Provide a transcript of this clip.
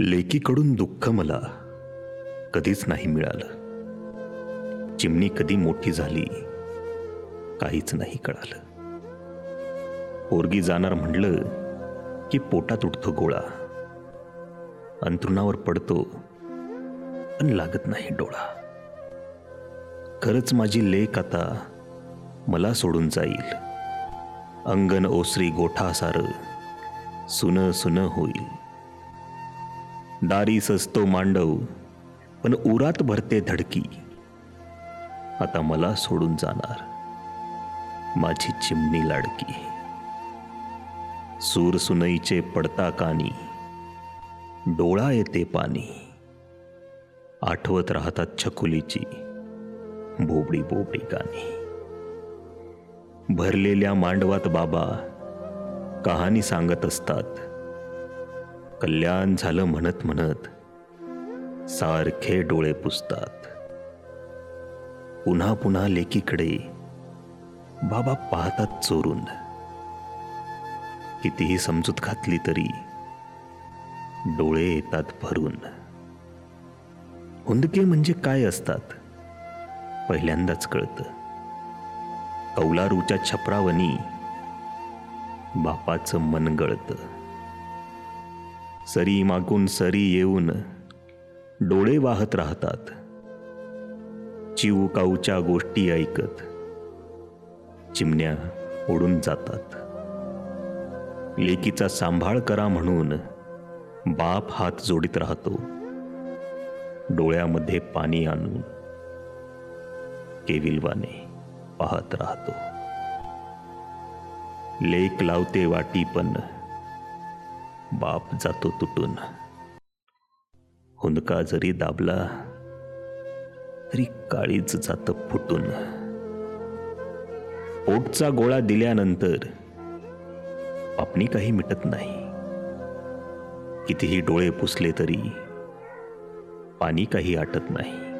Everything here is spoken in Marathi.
लेकीकडून दुःख मला कधीच नाही मिळालं. चिमणी कधी मोठी झाली काहीच नाही कळालं. पोरगी जाणार म्हणलं की पोटात उठतो गोळा. अंथरुणावर पडतो पण लागत नाही डोळा. खरंच माझी लेख आता मला सोडून जाईल. अंगण ओसरी गोठा सार सुन सुन होईल. दारी सजतो मांडव पण उरात भरते धडकी. आता मला सोडून जाणार माझी चिमणी लाडकी. सूर सुनईचे पडता कानी डोळा येते पाणी आठवत राहतात छकुलीची बोबडी बोबडी गाणी. भरलेल्या मांडवात बाबा कहाणी सांगत असतात. कल्याण झालं म्हणत म्हणत सारखे डोळे पुसतात. पुन्हा पुन्हा लेकीकडे बाबा पाहतात चोरून. कितीही समजूत घातली तरी डोळे येतात भरून. हुंदके म्हणजे काय असतात? पहिल्यांदाच कळतं. कौलारूच्या छपरावनी बापाचं मन गळतं. सरी मागून सरी येऊन डोळे वाहत राहतात. चिवकाऊच्या गोष्टी ऐकत चिमण्या उडून जातात. लेकीचा सांभाळ करा म्हणून बाप हात जोडीत राहतो. डोळ्यामध्ये पाणी आणून केविलवाने पाहत राहतो. लेक लावते वाटी पण बाप जातो तुटून. हुंदका जरी दाबला तरी काळीच जात फुटून. पोटचा गोळा दिल्यानंतर पापणी काही मिटत नाही. कितीही डोळे पुसले तरी पाणी काही आटत नाही.